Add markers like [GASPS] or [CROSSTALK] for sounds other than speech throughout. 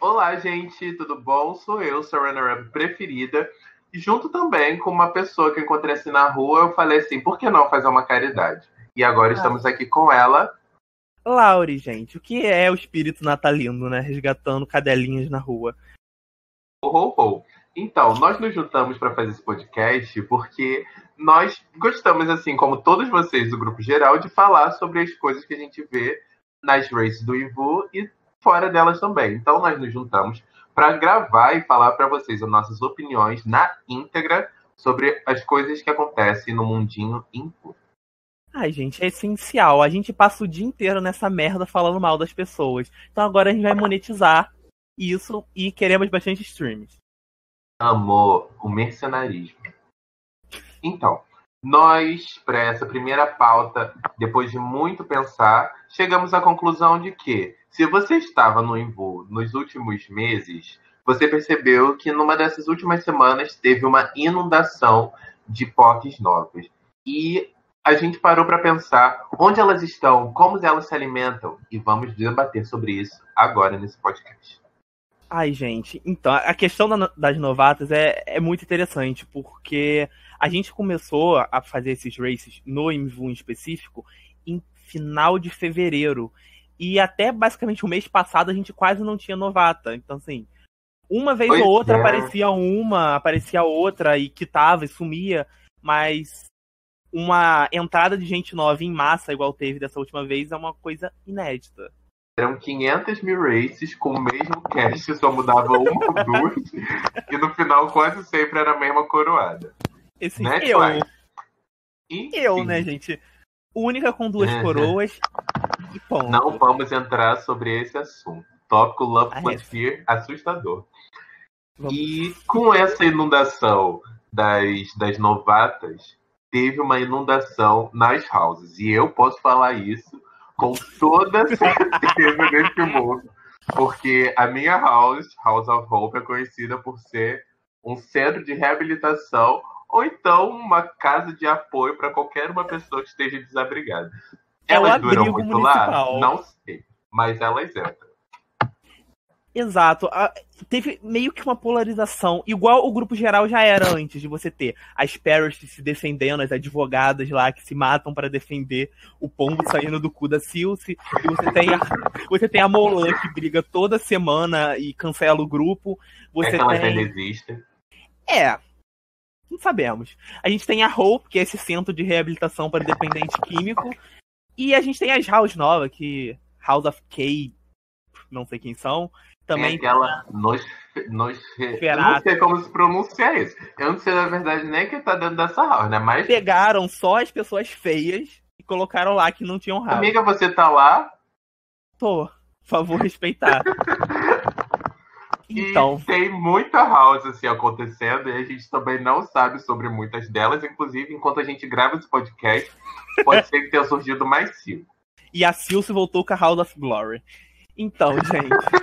Olá, gente, tudo bom? Sou eu, sua runner-up preferida. E junto também com uma pessoa que eu encontrei assim na rua, eu falei assim, por que não fazer uma caridade? E agora estamos aqui com ela. Laure, gente, o que é o espírito natalino, né? Resgatando cadelinhas na rua. Ho, ho. Então, nós nos juntamos para fazer esse podcast porque nós gostamos, assim como todos vocês do grupo geral, de falar sobre as coisas que a gente vê nas races do Ivu e fora delas também. Então, nós nos juntamos para gravar e falar para vocês as nossas opiniões na íntegra sobre as coisas que acontecem no mundinho Ivu. Ai, gente, é essencial. A gente passa o dia inteiro nessa merda falando mal das pessoas. Então agora a gente vai monetizar isso e queremos bastante streams. Amor, o mercenarismo. Então, nós, para essa primeira pauta, depois de muito pensar, chegamos à conclusão de que, se você estava no Envoo nos últimos meses, você percebeu que numa dessas últimas semanas teve uma inundação de POCs novas. E a gente parou para pensar onde elas estão, como elas se alimentam, e vamos debater sobre isso agora nesse podcast. Ai, gente, então, a questão da, das novatas é, é muito interessante, porque a gente começou a fazer esses races no MVU em específico em final de fevereiro. E até basicamente o mês passado a gente quase não tinha novata. Então, assim, uma vez pois ou outra é. aparecia uma, aparecia outra e quitava e sumia, mas uma entrada de gente nova em massa, igual teve dessa última vez, é uma coisa inédita. Eram 500 mil races com o mesmo cast, só mudava uma [LAUGHS] ou duas, e no final quase sempre era a mesma coroada. Esse né, eu. Eu, né, gente? Única com duas uhum. coroas e ponto. Não vamos entrar sobre esse assunto. Tópico Love ah, Plus Fear assustador. Vamos. E com essa inundação das, das novatas, teve uma inundação nas houses. E eu posso falar isso com toda certeza nesse mundo. Porque a minha house, House of Hope, é conhecida por ser um centro de reabilitação ou então uma casa de apoio para qualquer uma pessoa que esteja desabrigada. É elas duram muito municipal. lá? Não sei, mas elas entram. Exato. teve meio que uma polarização, igual o grupo geral já era antes de você ter as Paris se defendendo, as advogadas lá que se matam para defender o pombo saindo do cu da Silce, e você tem a, você tem a Molan que briga toda semana e cancela o grupo. Você é que tem... existe. É, não sabemos. A gente tem a Hope, que é esse centro de reabilitação para dependente químico, e a gente tem as House Nova, que House of K, não sei quem são, também. Tem aquela nos, nos, eu não sei como se pronuncia isso. Eu não sei, na verdade, nem que tá dentro dessa house, né? Mas. Pegaram só as pessoas feias e colocaram lá que não tinham house. Amiga, você tá lá? Tô. Por favor, respeitar. [LAUGHS] [LAUGHS] então. E tem muita house assim acontecendo e a gente também não sabe sobre muitas delas. Inclusive, enquanto a gente grava esse podcast, pode ser que tenha surgido mais cinco. E a Sil se voltou com a House of Glory. Então, gente [LAUGHS]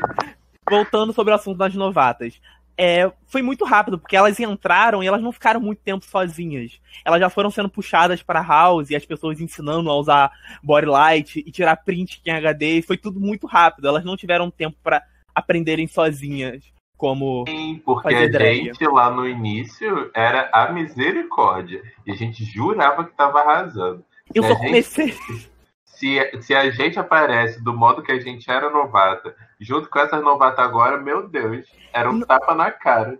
voltando sobre o assunto das novatas. É, foi muito rápido, porque elas entraram e elas não ficaram muito tempo sozinhas. Elas já foram sendo puxadas para house e as pessoas ensinando a usar body light e tirar print em HD. Foi tudo muito rápido. Elas não tiveram tempo para aprenderem sozinhas como Sim, porque a gente lá no início era a misericórdia e a gente jurava que estava arrasando. Eu só comecei [LAUGHS] se, se a gente aparece do modo que a gente era novata, junto com essas novatas agora, meu Deus, era um não, tapa na cara.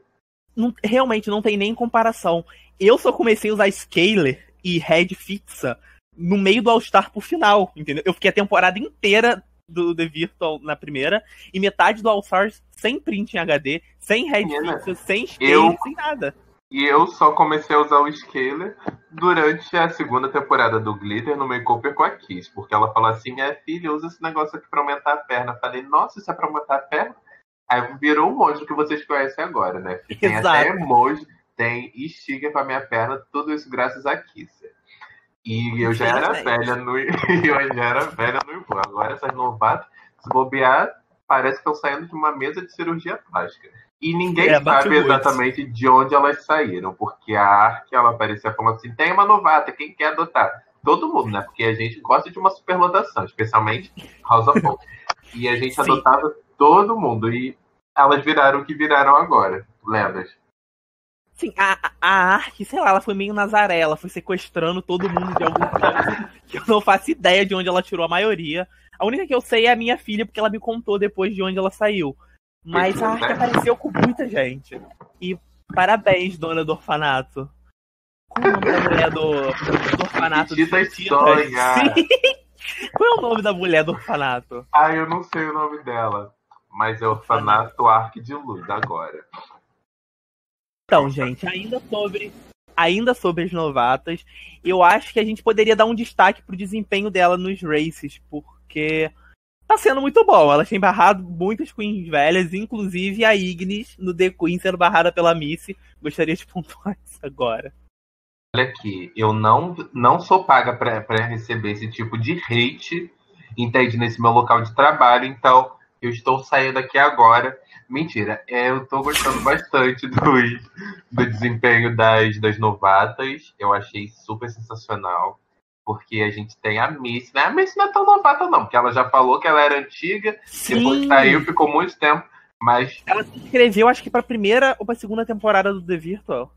Não, realmente não tem nem comparação. Eu só comecei a usar Scaler e Red Fixa no meio do All-Star pro final, entendeu? Eu fiquei a temporada inteira do The Virtual na primeira e metade do All-Star sem print em HD, sem Red Fixa, sem Scaler, eu... sem nada. E eu só comecei a usar o Scaler durante a segunda temporada do Glitter no Makeover com a Kiss, porque ela falou assim: minha filha, usa esse negócio aqui pra aumentar a perna. Eu falei, nossa, isso é pra aumentar a perna? Aí virou um monstro que vocês conhecem agora, né? Tem Exato. até emoji, tem sticker pra minha perna, tudo isso graças a Kiss. E eu já era velha no. [LAUGHS] eu já era velha no. Agora essas novatas, se bobear, parece que estão saindo de uma mesa de cirurgia plástica. E ninguém é, sabe exatamente muito. de onde elas saíram, porque a Ark, ela aparecia falando assim, tem uma novata, quem quer adotar? Todo mundo, né? Porque a gente gosta de uma superlotação, especialmente House of Hope. e a gente [LAUGHS] Sim. adotava todo mundo. E elas viraram o que viraram agora, lendas. Sim, a, a Ark, sei lá, ela foi meio Nazaré, ela foi sequestrando todo mundo de algum canto, [LAUGHS] que eu não faço ideia de onde ela tirou a maioria. A única que eu sei é a minha filha, porque ela me contou depois de onde ela saiu. Mas a Ark apareceu com muita gente. E parabéns, dona do orfanato. Qual é o nome da mulher do, do orfanato? Tita. Sim. Qual é o nome da mulher do orfanato? Ah, eu não sei o nome dela. Mas é Orfanato Arque de Luz agora. Então, gente, ainda sobre ainda sobre as novatas, eu acho que a gente poderia dar um destaque pro desempenho dela nos races, porque tá sendo muito bom. Elas têm barrado muitas queens velhas, inclusive a Ignis no The Queen sendo barrada pela Missy. Gostaria de pontuar [LAUGHS] isso agora. Olha aqui, eu não, não sou paga para receber esse tipo de hate, entende? Nesse meu local de trabalho, então eu estou saindo aqui agora. Mentira, é, eu estou gostando bastante do, do desempenho das, das novatas. Eu achei super sensacional. Porque a gente tem a Miss, né? A Miss não é tão novata, não, porque ela já falou que ela era antiga, Sim. depois saiu, ficou muito tempo, mas Ela se inscreveu, acho que pra primeira ou pra segunda temporada do The Virtual.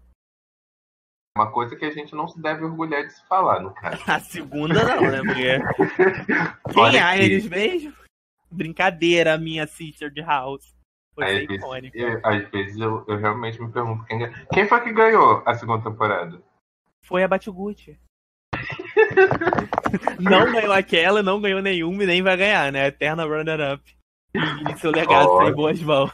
uma coisa que a gente não se deve orgulhar de se falar, no caso. [LAUGHS] A segunda não, né, mulher? [LAUGHS] Quem Olha é eles mesmo? Brincadeira, minha sister de house. Foi Às vezes, icônica. eu, às vezes eu, eu realmente me pergunto quem, quem foi que ganhou a segunda temporada. Foi a Batiguchi. [LAUGHS] não ganhou aquela, não ganhou nenhuma e nem vai ganhar, né? Eterna runner-up. E seu legado Olha. sem boas mãos.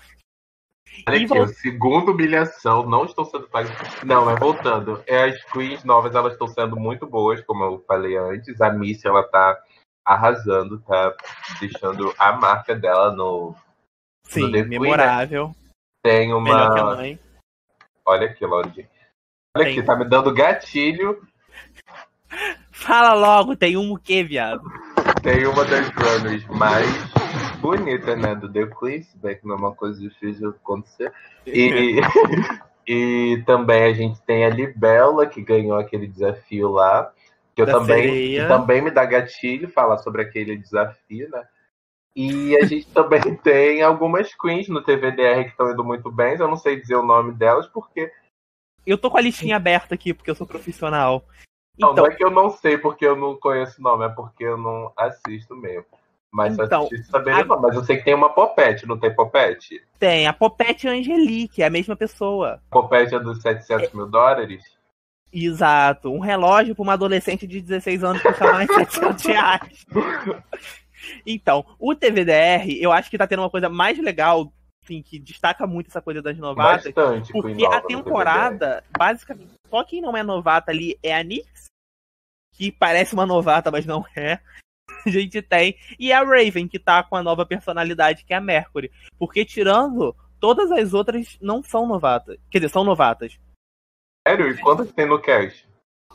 Olha aqui, vol- o segundo humilhação, não estou sendo pago. Não, mas voltando, é, as queens novas elas estão sendo muito boas, como eu falei antes. A Missy ela tá arrasando, tá deixando a marca dela no. Sim, The Queen, memorável. Tem Melhor que a uma. mãe. Olha aqui, Lorde. Olha Tem. aqui, tá me dando gatilho. Fala logo, tem um o quê, viado? Tem uma das runners mais bonitas, né? Do The Queen, se bem que não é uma coisa difícil de acontecer. E, [LAUGHS] e também a gente tem a Libela, que ganhou aquele desafio lá. Que eu Da também, que também me dá gatilho falar sobre aquele desafio, né? E a gente também [LAUGHS] tem algumas queens no TVDR que estão indo muito bem. Eu não sei dizer o nome delas, porque. Eu tô com a listinha aberta aqui, porque eu sou profissional. Não, Então, não é que eu não sei porque eu não conheço o nome, é porque eu não assisto mesmo. Mas Então, assisti saber a-. Mas eu sei que tem uma Popete, não tem Popete? tem a Popete Angelique, é a mesma pessoa. Popete é dos 700 mil dólares? Exato. Um relógio pra uma adolescente de 16 anos custa mais de 700 [LAUGHS] reais. Então, o TVDR, eu acho que tá tendo uma coisa mais legal, assim, que destaca muito essa coisa das novatas. Bastante. Porque a temporada, basicamente, só quem não é novata ali é a Nix, que parece uma novata, mas não é. [LAUGHS] A gente tem. E a Raven, que tá com a nova personalidade, que é a Mercury. Porque tirando, todas as outras não são novatas. Quer dizer, são novatas. Sério? E quantas tem no cast?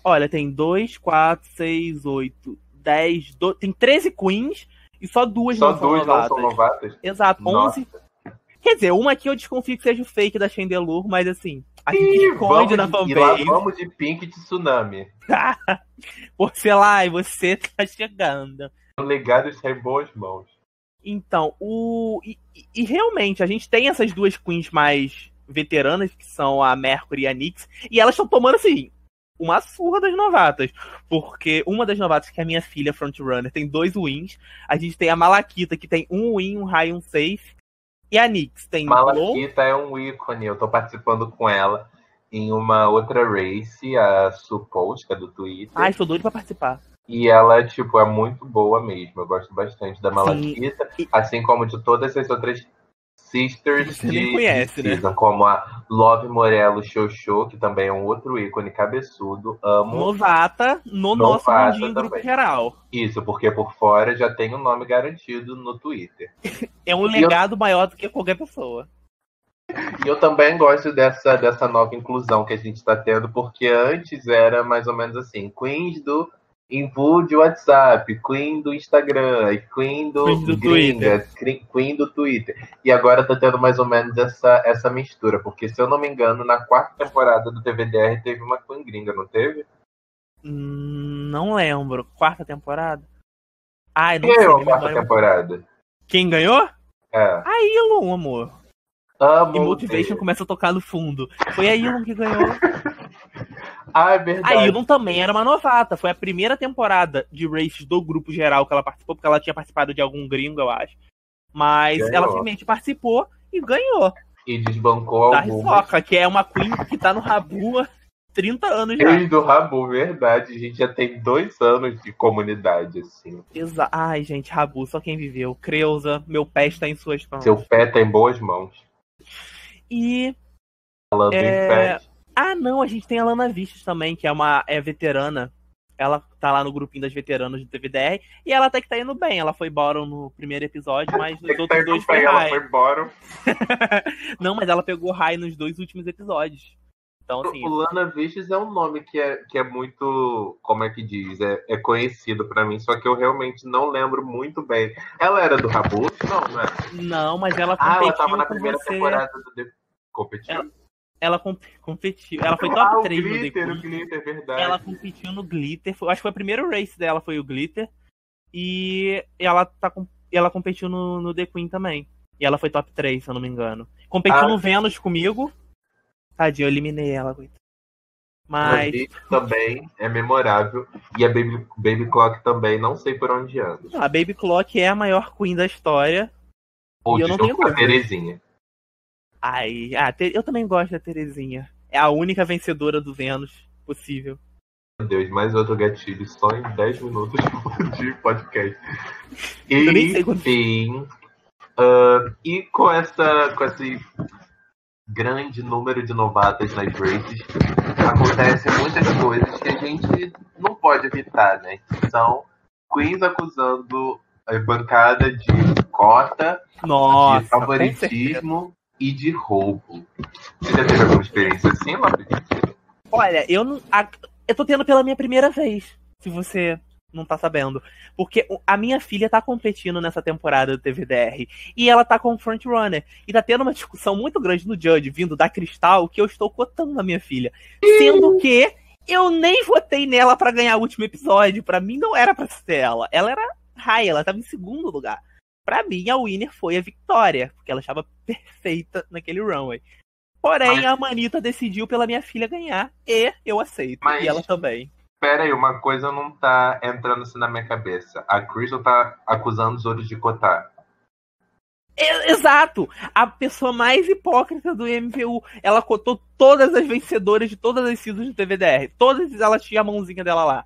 Olha, tem 2, 4, 6, 8, 10, 12, tem 13 queens e só duas Só não são duas não novatas. são novatas? Exato, 11. Quer dizer, uma aqui eu desconfio que seja o fake da Chandelure, mas assim, a gente Ih, esconde na vamos de, e lá fanbase. vamos de Pink Tsunami. [LAUGHS] Por sei lá, e você [LAUGHS] tá chegando. O legado está em boas mãos. Então, o. E, e- realmente, a gente tem essas duas queens mais veteranas, que são a Mercury e a Nyx, e elas estão tomando, assim, uma surra das novatas. Porque uma das novatas, que é a minha filha, frontrunner, tem dois wins. A gente tem a Malaquita, que tem um win, um high e um safe. E a Nyx tem low. Malaquita é um ícone. Eu tô participando com ela em uma outra race, a Suppose, que é do Twitter. Ai, estou doido pra participar. E ela, tipo, é muito boa mesmo. Eu gosto bastante da Malaquita, assim como de todas as outras sisters Você de, conhece, de né? season, como a Love Morello Xoxô, que também é um outro ícone cabeçudo. Amo Novata no nosso Novata mundinho grupo geral. isso, porque por fora já tem o nome garantido no Twitter. É um legado maior do que qualquer pessoa. E eu também gosto dessa, dessa nova inclusão que a gente está tendo, porque antes era mais ou menos assim, queens do Invu de WhatsApp, Queen do Instagram, Queen do, Queen do Gringa, Queen- Queen do Twitter. E agora tá tendo mais ou menos essa, essa mistura, porque se eu não me engano, na quarta temporada do TVDR teve uma Queen Gringa, não teve? Hum, Não lembro. Quarta temporada? Ai, não Quem ganhou a quarta temporada? Quem ganhou? É. A Ilon, amor. Amo e Motivation odeio. começa a tocar no fundo. Foi a Ilon que ganhou. [LAUGHS] Ah, é A verdade. Ilon também era uma novata. Foi a primeira temporada de races do grupo geral que ela participou, porque ela tinha participado de algum gringo, eu acho. Mas Ganhou. ela simplesmente participou e ganhou. E desbancou Da algumas. Hisoka, que é uma Queen que tá no Rabu há 30 anos já. Desde o Rabu, verdade. A gente já tem dois anos de comunidade, assim. Exa Ai, gente, Rabu, só quem viveu. Creuza, meu pé está em suas mãos. Seu pé tá em boas mãos. E. Falando É, em pés. Ah, não, a gente tem a Lana Vistos também, que é uma é veterana. Ela tá lá no grupinho das veteranas do TVDR. E ela até que tá indo bem. Ela foi bottom no primeiro episódio, mas nos outros tá dois indo foi bem, ela high. foi embora. [LAUGHS] Não, mas ela pegou high nos dois últimos episódios. Então, assim. O Lana Vistes é um nome que é, que é muito, como é que diz, é, é conhecido pra mim, só que eu realmente não lembro muito bem. Ela era do Rabu? Não, não era. Não, mas ela Ah, competiu ela tava na primeira você. temporada do The Competiu? Ela- Ela com- competiu. Ela foi ah, top o 3 no The Glitter, Queen. o Glitter, verdade. Ela competiu no Glitter. Foi- acho que foi o primeiro race dela, foi o Glitter. E ela, tá, ela competiu no, no The Queen também. E ela foi top 3, se eu não me engano. Competiu Ah. no Vênus comigo. Tadinho, eu eliminei ela, coitada. Mas. Também é memorável. E a Baby, Baby Clock também, não sei por onde anda. A Baby Clock é a maior Queen da história. Ou E eu não tenho a dúvida. Terezinha. Ai, ah, eu também gosto da Terezinha. É a única vencedora do Vênus possível. Meu Deus, mais outro gatilho só em 10 minutos [LAUGHS] de podcast. [LAUGHS] Enfim. ah, e com, essa, com esse grande número de novatas nas races, acontecem muitas coisas que a gente não pode evitar, né? São Queens acusando a bancada de cota, Nossa, de favoritismo e de roubo. Você já teve alguma experiência assim, Lopes? Olha, eu não. a- eu tô tendo pela minha primeira vez, se você não tá sabendo. Porque a minha filha tá competindo nessa temporada do TVDR. E ela tá com frontrunner. E tá tendo uma discussão muito grande no Judge, vindo da Cristal, que eu estou cotando a minha filha. Sendo que eu nem votei nela pra ganhar o último episódio. Pra mim não era pra ser ela. Ela era high, ela tava em segundo lugar. Pra mim, a winner foi a Vitória, porque ela estava perfeita naquele runway. Porém, Mas- a Manita decidiu pela minha filha ganhar e eu aceito. Mas- E ela também. Pera aí, uma coisa não tá entrando assim na minha cabeça. A Crystal tá acusando os outros de cotar. Exato! A pessoa mais hipócrita do MVU. Ela cotou todas as vencedoras de todas as seasons do TVDR. Todas elas tinham a mãozinha dela lá.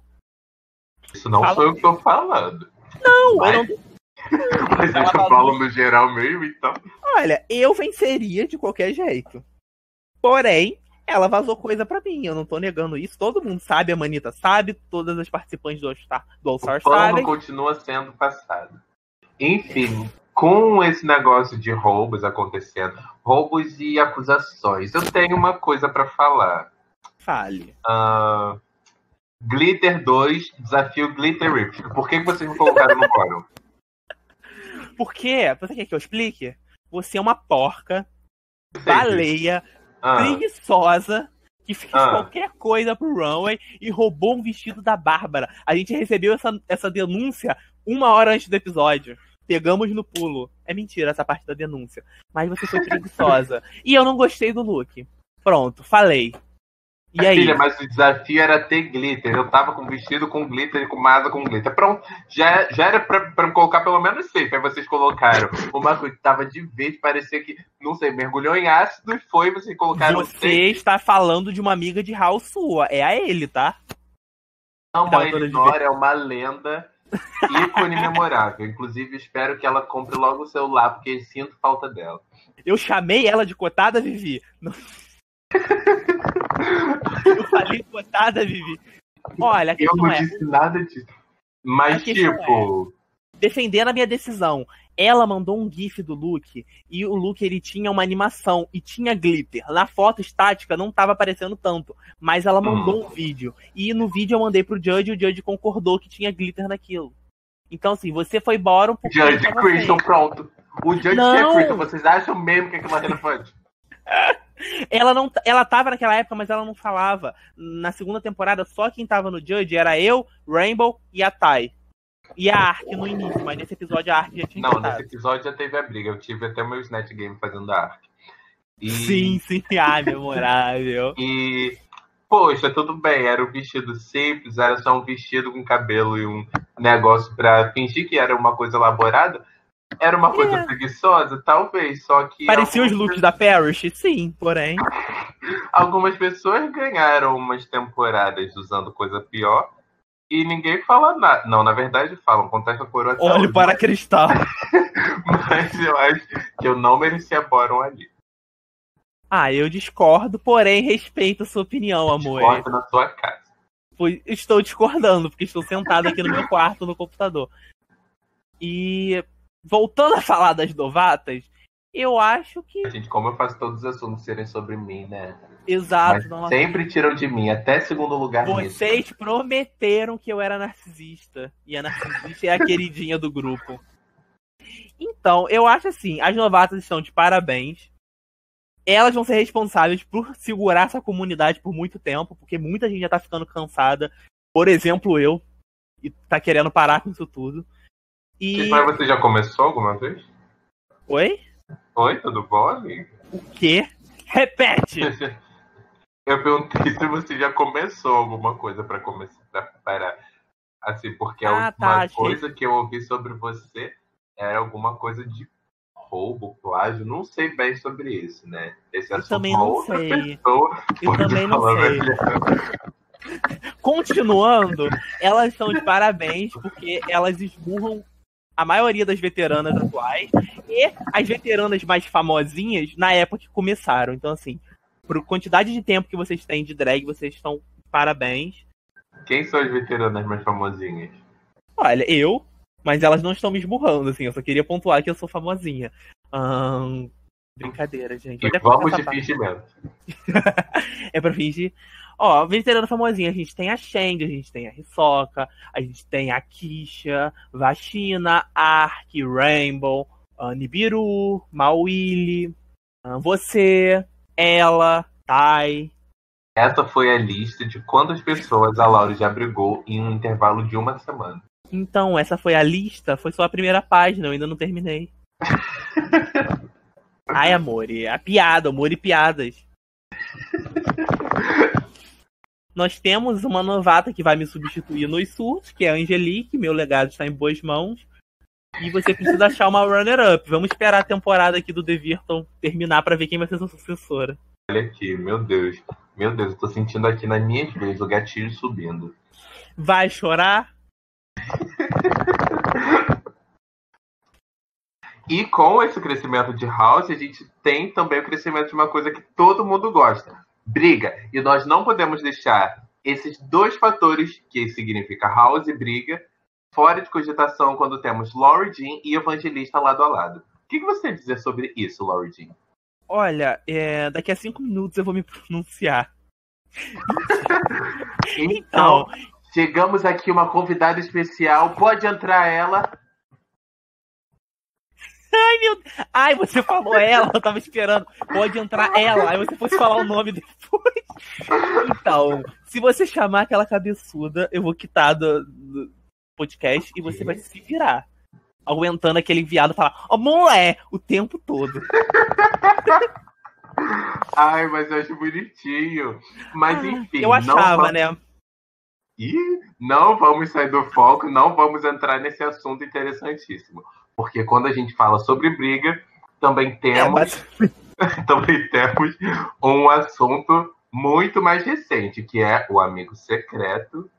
Isso não Fala. sou eu que tô falando. Não, Mas- eu não. Mas eu falo no geral mesmo, então. Olha, eu venceria de qualquer jeito. Porém, ela vazou coisa pra mim. Eu não tô negando isso. Todo mundo sabe, a Manita sabe, todas as participantes do All-Star do All Star O pano sabem. continua sendo passado. Enfim, com esse negócio de roubos acontecendo, roubos e acusações, eu tenho uma coisa pra falar. Fale. Ah, Glitter 2, desafio Glitter Rip. Por que que vocês me colocaram no fórum? Por quê? Você quer que eu explique? Você é uma porca, baleia, Ah, preguiçosa, que fez Ah. qualquer coisa pro runway e roubou um vestido da Bárbara. A gente recebeu essa, essa denúncia uma hora antes do episódio. Pegamos no pulo. É mentira essa parte da denúncia. Mas você foi [LAUGHS] preguiçosa. e eu não gostei do look. Pronto, falei. E aí? Filha, mas o desafio era ter glitter. Eu tava com vestido com glitter e com asa com glitter. Pronto, já, já era pra, pra me colocar pelo menos safe. Aí vocês colocaram uma coisa que tava de verde, parecia que, não sei, mergulhou em ácido e foi, vocês colocaram Você está falando de uma amiga de House sua. É a ele, tá? Não, Tava a toda de Elinor é uma lenda ícone memorável. Inclusive, espero que ela compre logo o celular, porque sinto falta dela. Eu chamei ela de cotada, Vivi. Não- [LAUGHS] Eu falei cotada, Vivi. Olha, a Eu questão não é, disse nada disso. Mas, tipo, defendendo a minha decisão. Ela mandou um gif do Luke e o Luke ele tinha uma animação e tinha glitter. Na foto estática não tava aparecendo tanto, mas ela mandou um vídeo. E no vídeo eu mandei pro Judge e o Judge concordou que tinha glitter naquilo. Então assim, você foi bottom porque Judge tava Crystal, feio. pronto. O Judge Não. é Crystal. Vocês acham mesmo que aquilo é relevante? [LAUGHS] Ela não, ela tava naquela época, mas ela não falava. Na segunda temporada, só quem tava no Judge era eu, Rainbow e a Tai. E a Ark no início, mas nesse episódio a Ark já tinha Não, nesse episódio já teve a briga. Eu tive até o meu Snatch Game fazendo a arte. E, Sim, sim, ah, memorável. [LAUGHS] e, poxa, tudo bem, era um vestido simples, era só um vestido com cabelo e um negócio pra fingir que era uma coisa elaborada. Era uma coisa É. preguiçosa, talvez, só que. Parecia os looks da Parrish? Sim, porém. [LAUGHS] Algumas pessoas ganharam umas temporadas usando coisa pior e ninguém fala nada. Não, na verdade falam, contesta a coroa Olhe hoje. para Cristal. [LAUGHS] Mas eu acho que eu não merecia Boron ali. Ah, eu discordo, porém respeito a sua opinião, amor. Corta na sua casa. Pois estou discordando, porque estou sentado aqui no meu quarto no computador. E voltando a falar das novatas, eu acho que. Gente, como eu faço todos os assuntos serem sobre mim, né? Exato, não sempre tiram de mim, até segundo lugar. Vocês prometeram que eu era narcisista. E a narcisista é a queridinha do grupo. Então, eu acho assim, as novatas estão de parabéns. Elas vão ser responsáveis por segurar essa comunidade por muito tempo, porque muita gente já tá ficando cansada. Por exemplo, eu. E tá querendo parar com isso tudo. E. Mas você já começou alguma vez? Oi? Oi, tudo bom, amiga? O quê? Repete! [LAUGHS] Eu perguntei se você já começou alguma coisa pra começar pra parar. Assim, porque a Ah, última tá, achei- coisa que eu ouvi sobre você era alguma coisa de roubo, plágio. Não sei bem sobre isso, né? Esse Eu também não outra sei. Eu também não sei. [LAUGHS] Continuando, elas estão de parabéns porque elas esmurram a maioria das veteranas atuais e as veteranas mais famosinhas na época que começaram. Então, assim, por quantidade de tempo que vocês têm de drag, vocês estão parabéns. Quem são as veteranas mais famosinhas? Olha, eu, mas elas não estão me esmurrando, assim, eu só queria pontuar que eu sou famosinha. Brincadeira, gente. E vamos de fingimento. [LAUGHS] é pra fingir. Ó, veterana famosinha, a gente tem a Shang, a gente tem a Hisoka, a gente tem a Kisha, Vashina, Ark, Rainbow, Nibiru, Mawili, ah, você, ela, Tai. Essa foi a lista de quantas pessoas a Laura já brigou em um intervalo de uma semana. Então, essa foi a lista, foi só a primeira página, eu ainda não terminei. [LAUGHS] Ai, amor, a piada, amor e piadas. [LAUGHS] Nós temos uma novata que vai me substituir nos surtos, que é a Angelique. Meu legado está em boas mãos. E você precisa achar uma runner-up. Vamos esperar a temporada aqui do The Virton terminar pra ver quem vai ser sua sucessora. Olha aqui, meu Deus. Meu Deus, eu tô sentindo aqui nas minhas veias o gatilho subindo. Vai chorar? E com esse crescimento de House, a gente tem também o crescimento de uma coisa que todo mundo gosta: briga. E nós não podemos deixar esses dois fatores, que significa House e briga, fora de cogitação quando temos Laurie Jean e Evangelista lado a lado. O que, você tem a dizer sobre isso, Laurie Jean? Olha, é, daqui a cinco minutos eu vou me pronunciar. [LAUGHS] Então, chegamos aqui uma convidada especial. Pode entrar ela. Ai, meu Ai, você falou ela, eu tava esperando. Pode entrar ela, aí você fosse falar o nome depois. Então, se você chamar aquela cabeçuda, eu vou quitar do, do podcast e você vai se virar. Aguentando aquele viado falar, ó, mulher, o tempo todo. Ai, mas eu acho bonitinho. Mas Ah, enfim. eu achava, vamos- né? Ih, não vamos sair do foco, não vamos entrar nesse assunto interessantíssimo. Porque quando a gente fala sobre briga, também É, temos, [LAUGHS] mas- também temos um assunto muito mais recente, que é o amigo secreto,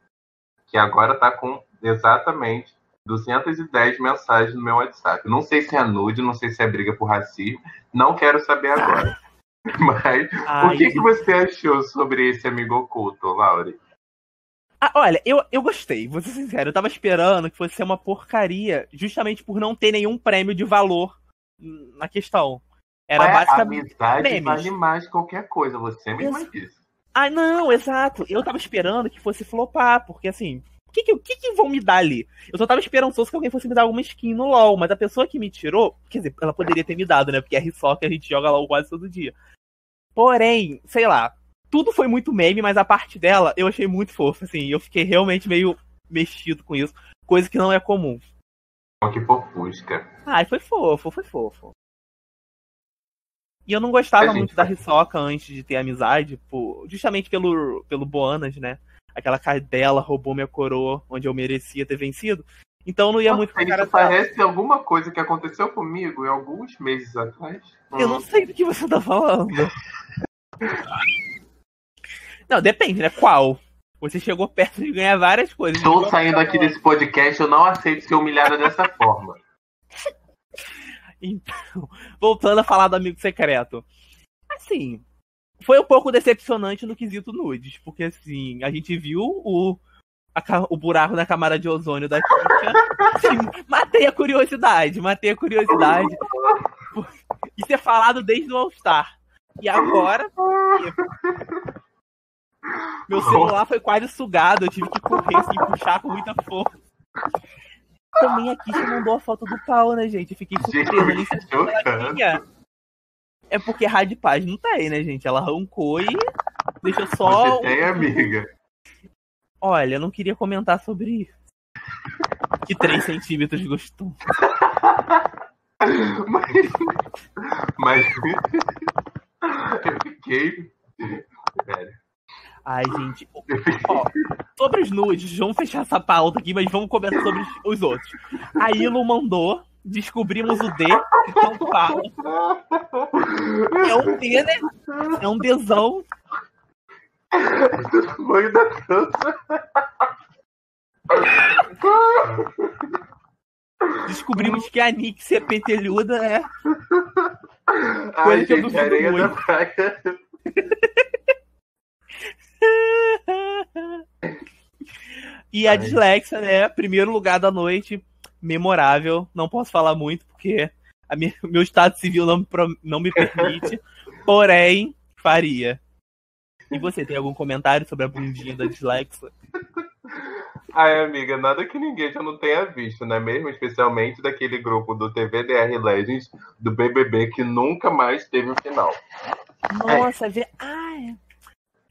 que agora está com exatamente 210 mensagens no meu WhatsApp. Não sei se é nude, não sei se é briga por racismo, não quero saber agora. [LAUGHS] Mas Ai, o que, que você achou sobre esse amigo oculto, Laure? Ah, olha, eu, eu gostei, vou ser sincero. Eu tava esperando que fosse ser uma porcaria, justamente por não ter nenhum prêmio de valor na questão. Era Ué, basicamente. amizade memes. vale mais que qualquer coisa, você mesma Ex- disse. Ah, não, exato. Eu tava esperando que fosse flopar, porque assim, o que, que, que, que vão me dar ali? Eu só tava esperançoso que alguém fosse me dar alguma skin no LoL, mas a pessoa que me tirou, quer dizer, ela poderia ter me dado, né? Porque é Hisoka a gente joga LoL quase todo dia. Porém, sei lá, tudo foi muito meme, mas a parte dela eu achei muito fofa, assim, eu fiquei realmente meio mexido com isso, coisa que não é comum. Que fofusca. Ai, foi fofo, foi fofo. E eu não gostava muito da Hisoka antes de ter amizade, por, justamente pelo, pelo Boanas, né? Aquela cadela roubou minha coroa, onde eu merecia ter vencido. Então não ia Nossa, muito com a cara parece alguma coisa que aconteceu comigo em alguns meses atrás. Eu não sei do que você tá falando. [LAUGHS] não, depende, né? Qual? Você chegou perto de ganhar várias coisas. Estou saindo aqui desse podcast, eu não aceito ser humilhada dessa [LAUGHS] forma. Então, voltando a falar do amigo secreto. Assim, foi um pouco decepcionante no quesito nudes, porque assim, a gente viu o, a, o buraco na camada de ozônio da Kika. [LAUGHS] Assim, matei a curiosidade, matei a curiosidade. Isso é falado desde o All-Star. E agora. Meu celular foi quase sugado, eu tive que correr assim, puxar com muita força. Também a Kisha mandou a foto do pau, né, gente? Eu fiquei surpresa. Nem sabia É porque Rádio Paz não tem, né, gente? Ela arrancou e deixou só. Você tem, amiga? Olha, eu não queria comentar sobre isso. Que 3 centímetros gostou. mas. Mas. [LAUGHS] Eu fiquei. Velho. Ai, gente. [LAUGHS] Ó, [LAUGHS] sobre os nudes, vamos fechar essa pauta aqui, mas vamos começar sobre os outros. A Ilo mandou, descobrimos o D, que tanto fala. É um D, né? É um Dzão. Tamanho da dança. Descobrimos que a Nix é pentelhuda, é. Ai, gente, areia da praia. [LAUGHS] e a dislexia, né? Primeiro lugar da noite, memorável. Não posso falar muito porque a minha, [LAUGHS] meu estado civil não me, não me permite. porém, faria. E você, tem algum comentário sobre a bundinha da dislexia? Ai, amiga, nada que ninguém já não tenha visto, né? Mesmo especialmente daquele grupo do TVDR Legends do BBB que nunca mais teve o final. Nossa, é. vê. Ai,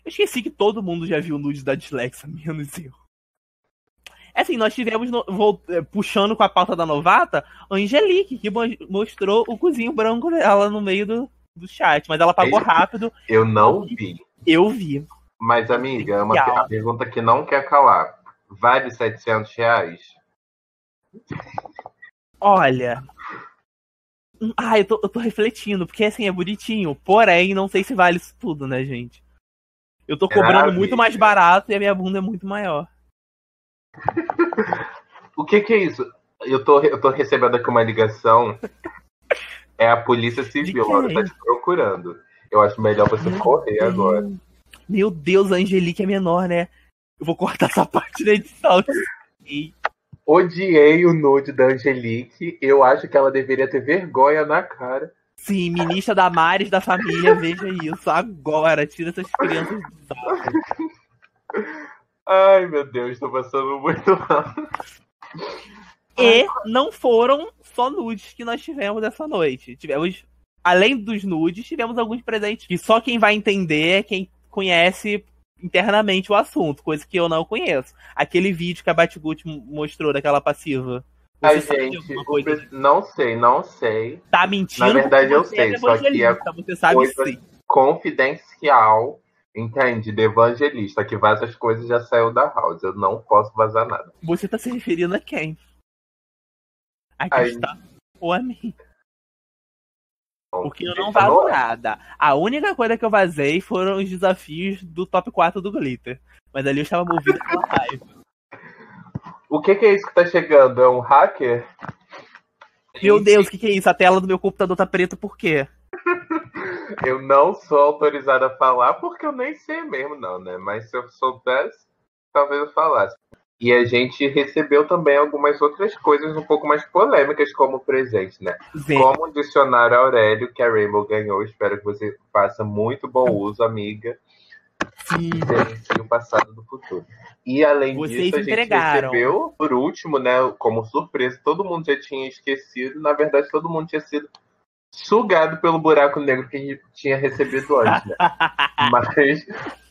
eu esqueci que todo mundo já viu nudes da dislexia, [LAUGHS] menos eu. É assim, nós tivemos, no, vou, é, puxando com a pauta da novata, a Angelique, que mostrou o cozinho branco dela no meio do, do chat, mas ela apagou eu, rápido. Eu não vi. Eu vi. Mas, amiga, é uma pergunta que não quer calar. Vale 700 reais? Olha. Ah, eu tô, eu tô refletindo, porque assim, é bonitinho. Porém, não sei se vale isso tudo, né, gente? Eu tô cobrando muito mais barato e a minha bunda é muito maior. [LAUGHS] o que que é isso? Eu tô, eu tô recebendo aqui uma ligação. É a Polícia Civil, ela tá te procurando. Eu acho melhor você Meu correr Deus. agora. Meu Deus, a Angelique é menor, né? Eu vou cortar essa [LAUGHS] parte da edição. Odiei o nude da Angelique. Eu acho que ela deveria ter vergonha na cara. Sim, ministra da Mares da família, veja isso agora. Tira essas crianças do Ai, meu Deus, tô passando muito mal. E não foram só nudes que nós tivemos essa noite. Tivemos, além dos nudes, tivemos alguns presentes que só quem vai entender é quem conhece internamente o assunto, coisa que eu não conheço. Aquele vídeo que a Batgut mostrou daquela passiva. Ai, gente, não sei, não sei. Tá mentindo? Na verdade, eu sei, é só que é você sabe coisa sim. confidencial, entende? De evangelista, que vaza as coisas já saiu da house. Eu não posso vazar nada. Você tá se referindo a quem? A está ou a mim? Porque eu não vazo nada. A única coisa que eu vazei foram os desafios do top 4 do Glitter. Mas ali eu estava movido pela raiva. O que, que, é isso que tá chegando? É um hacker? Meu Deus, o que, que, é isso? A tela do meu computador tá preta por quê? [LAUGHS] eu não sou autorizado a falar porque eu nem sei mesmo, não, né? Mas se eu soubesse, talvez eu falasse. E a gente recebeu também algumas outras coisas um pouco mais polêmicas como presente, né? Sim. Como o dicionário Aurélio que a Rainbow ganhou. Espero que você faça muito bom uso, amiga. Sim. o passado do futuro. E além Vocês disso, a gente entregaram. recebeu, por último, né, como surpresa, todo mundo já tinha esquecido, na verdade, todo mundo tinha sido sugado pelo buraco negro que a gente tinha recebido antes, né? [LAUGHS] Mas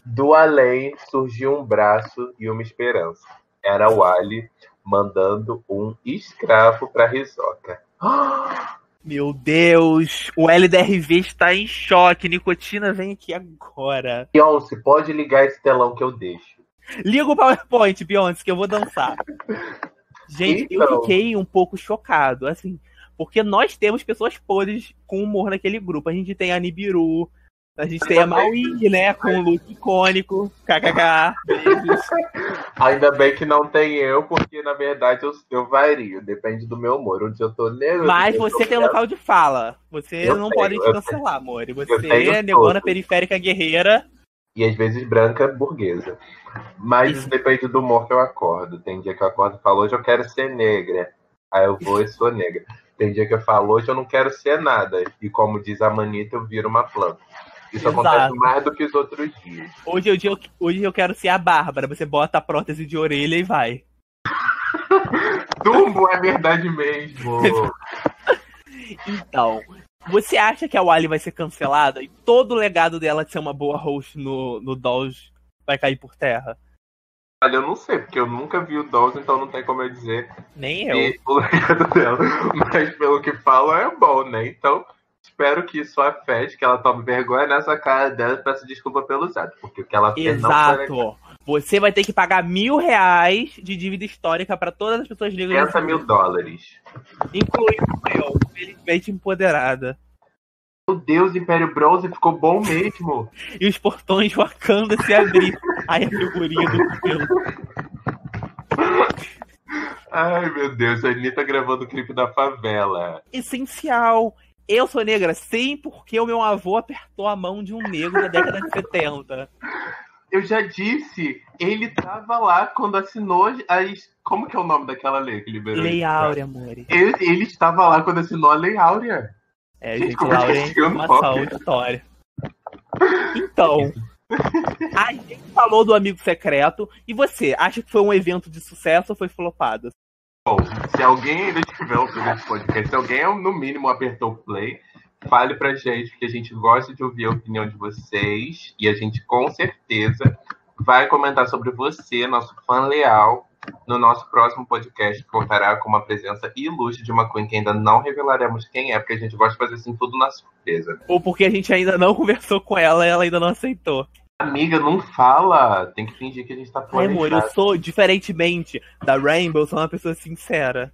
do além surgiu um braço e uma esperança. Era o Ali mandando um escravo para Risoca. [GASPS] Meu Deus, o LDRV está em choque. Nicotina, vem aqui agora. Beyoncé, pode ligar esse telão que eu deixo. Liga o PowerPoint, Beyoncé, que eu vou dançar. [LAUGHS] Gente, então... eu fiquei um pouco chocado, assim, porque nós temos pessoas podres com humor naquele grupo. A gente tem a Nibiru, a gente tem a Maui, né? Com o look icônico. KKK. [LAUGHS] Ainda bem que não tem eu, porque na verdade eu, eu vario. Depende do meu humor. Onde eu tô negro. Mas você tem local de fala. Você eu não tenho, pode te cancelar, amor. Você é negona periférica guerreira. E às vezes branca burguesa. Mas Isso. depende do humor que eu acordo. Tem dia que eu acordo e falo, hoje eu quero ser negra. Aí eu vou e sou negra. Tem dia que eu falo, hoje eu não quero ser nada. E como diz a Manita, eu viro uma planta. Isso Exato. acontece mais do que os outros dias. Hoje eu, hoje eu quero ser a Bárbara. Você bota a prótese de orelha e vai. [LAUGHS] Dumbo é verdade mesmo. [LAUGHS] então, você acha que a Wally vai ser cancelada e todo o legado dela de ser uma boa host no, no Dolls vai cair por terra? Olha, eu não sei, porque eu nunca vi o Dolls, então não tem como eu dizer. Nem eu. O [LAUGHS] legado dela. Mas pelo que falam, é bom, né? Então, espero que isso afete, que ela tome vergonha nessa cara dela e peça desculpa pelos atos, porque o que ela fez Exato. não foi Você vai ter que pagar mil reais de dívida histórica para todas as pessoas negras. 50 mil dólares. Incluindo eu, felizmente empoderada. Meu Deus, Império Bronze ficou bom mesmo. e os portões Wakanda se abrir. Ai, a figurinha do pelo. Ai, meu Deus, a Anitta gravando o clipe da favela. Essencial. Eu sou negra, sim, porque o meu avô apertou a mão de um negro na década de 70. Eu já disse, ele tava lá quando assinou as. Como que é o nome daquela lei que liberou? Lei Áurea, amor. Ele, ele estava lá quando assinou a Lei Áurea. É, gente, Como Laura é uma história. Então, a gente falou do amigo secreto. E você, acha que foi um evento de sucesso ou foi flopado? Bom, se alguém ainda tiver ouvindo esse podcast, se alguém no mínimo apertou play, fale pra gente, porque a gente gosta de ouvir a opinião de vocês e a gente com certeza vai comentar sobre você, nosso fã leal, no nosso próximo podcast, que contará com uma presença ilustre de uma Queen que ainda não revelaremos quem é, porque a gente gosta de fazer assim tudo na surpresa. Ou porque a gente ainda não conversou com ela e ela ainda não aceitou. Amiga, não fala. Tem que fingir que a gente tá planejado. Amor, eu sou, diferentemente da Rainbow, sou uma pessoa sincera.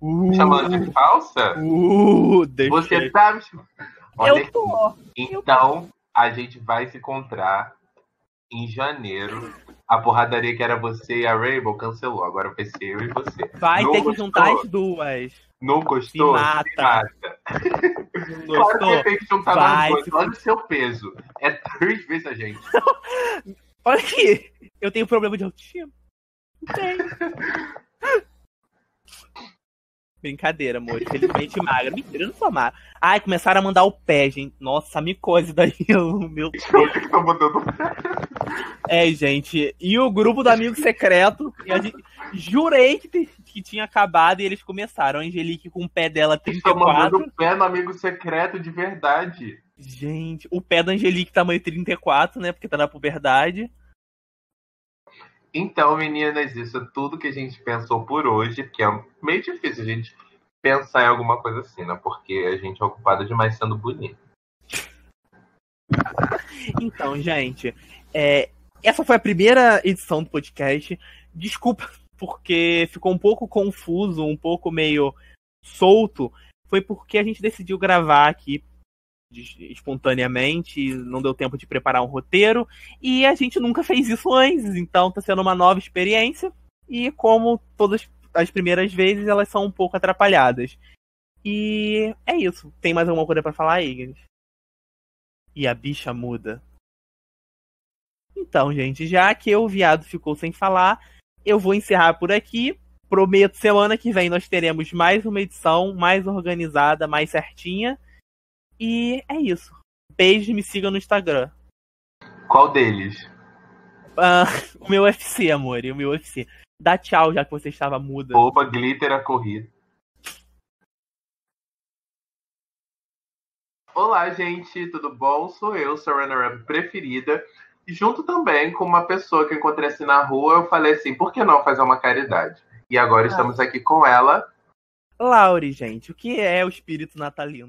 Uh, Chamando de falsa? Uh, Você tá me Olha eu tô. Então, a gente vai se encontrar em janeiro. A porradaria que era você e a Rainbow cancelou. Agora vai ser eu e você. Vai não ter que juntar as duas. Não gostou? Se mata. Se mata. Não claro que tem que juntar vai. Olha o seu peso. É três vezes a gente. [LAUGHS] Olha aqui. Eu tenho problema de autoestima. Não tenho. [LAUGHS] Brincadeira, amor. Infelizmente magra. Mentira, eu não sou magra. Ai, começaram a mandar o pé, gente. Nossa, micose daí. [LAUGHS] Meu Deus. Tá mandando É, gente. E o grupo do amigo secreto. Gente, jurei que, que tinha acabado e eles começaram. A Angelique com o pé dela 34. Tá mandando o pé no amigo secreto de verdade. Gente, o pé da Angelique tamanho 34, né? Porque tá na puberdade. Então, meninas, isso é tudo que a gente pensou por hoje, que é meio difícil a gente pensar em alguma coisa assim, né? Porque a gente é ocupado demais sendo bonito. Então, gente, é, essa foi a primeira edição do podcast. Desculpa porque ficou um pouco confuso, um pouco meio solto. Foi porque a gente decidiu gravar aqui espontaneamente, não deu tempo de preparar um roteiro e a gente nunca fez isso antes, então está sendo uma nova experiência e como todas as primeiras vezes elas são um pouco atrapalhadas. E é isso. Tem mais alguma coisa para falar, Ignis? E a bicha muda. Então, gente, já que o viado ficou sem falar, eu vou encerrar por aqui. Prometo semana que vem nós teremos mais uma edição mais organizada, mais certinha. E é isso. Beijo e me siga no Instagram. Qual deles? Uh, [LAUGHS] o meu UFC, amor. O meu UFC. Dá tchau, já que você estava muda. Opa, glitter a corrida. Olá, gente, tudo bom? Sou eu, sua runner-up preferida. E junto também com uma pessoa que eu encontrei assim na rua, eu falei assim, por que não fazer uma caridade? E agora ah. estamos aqui com ela. Laure, gente, o que é o espírito natalino?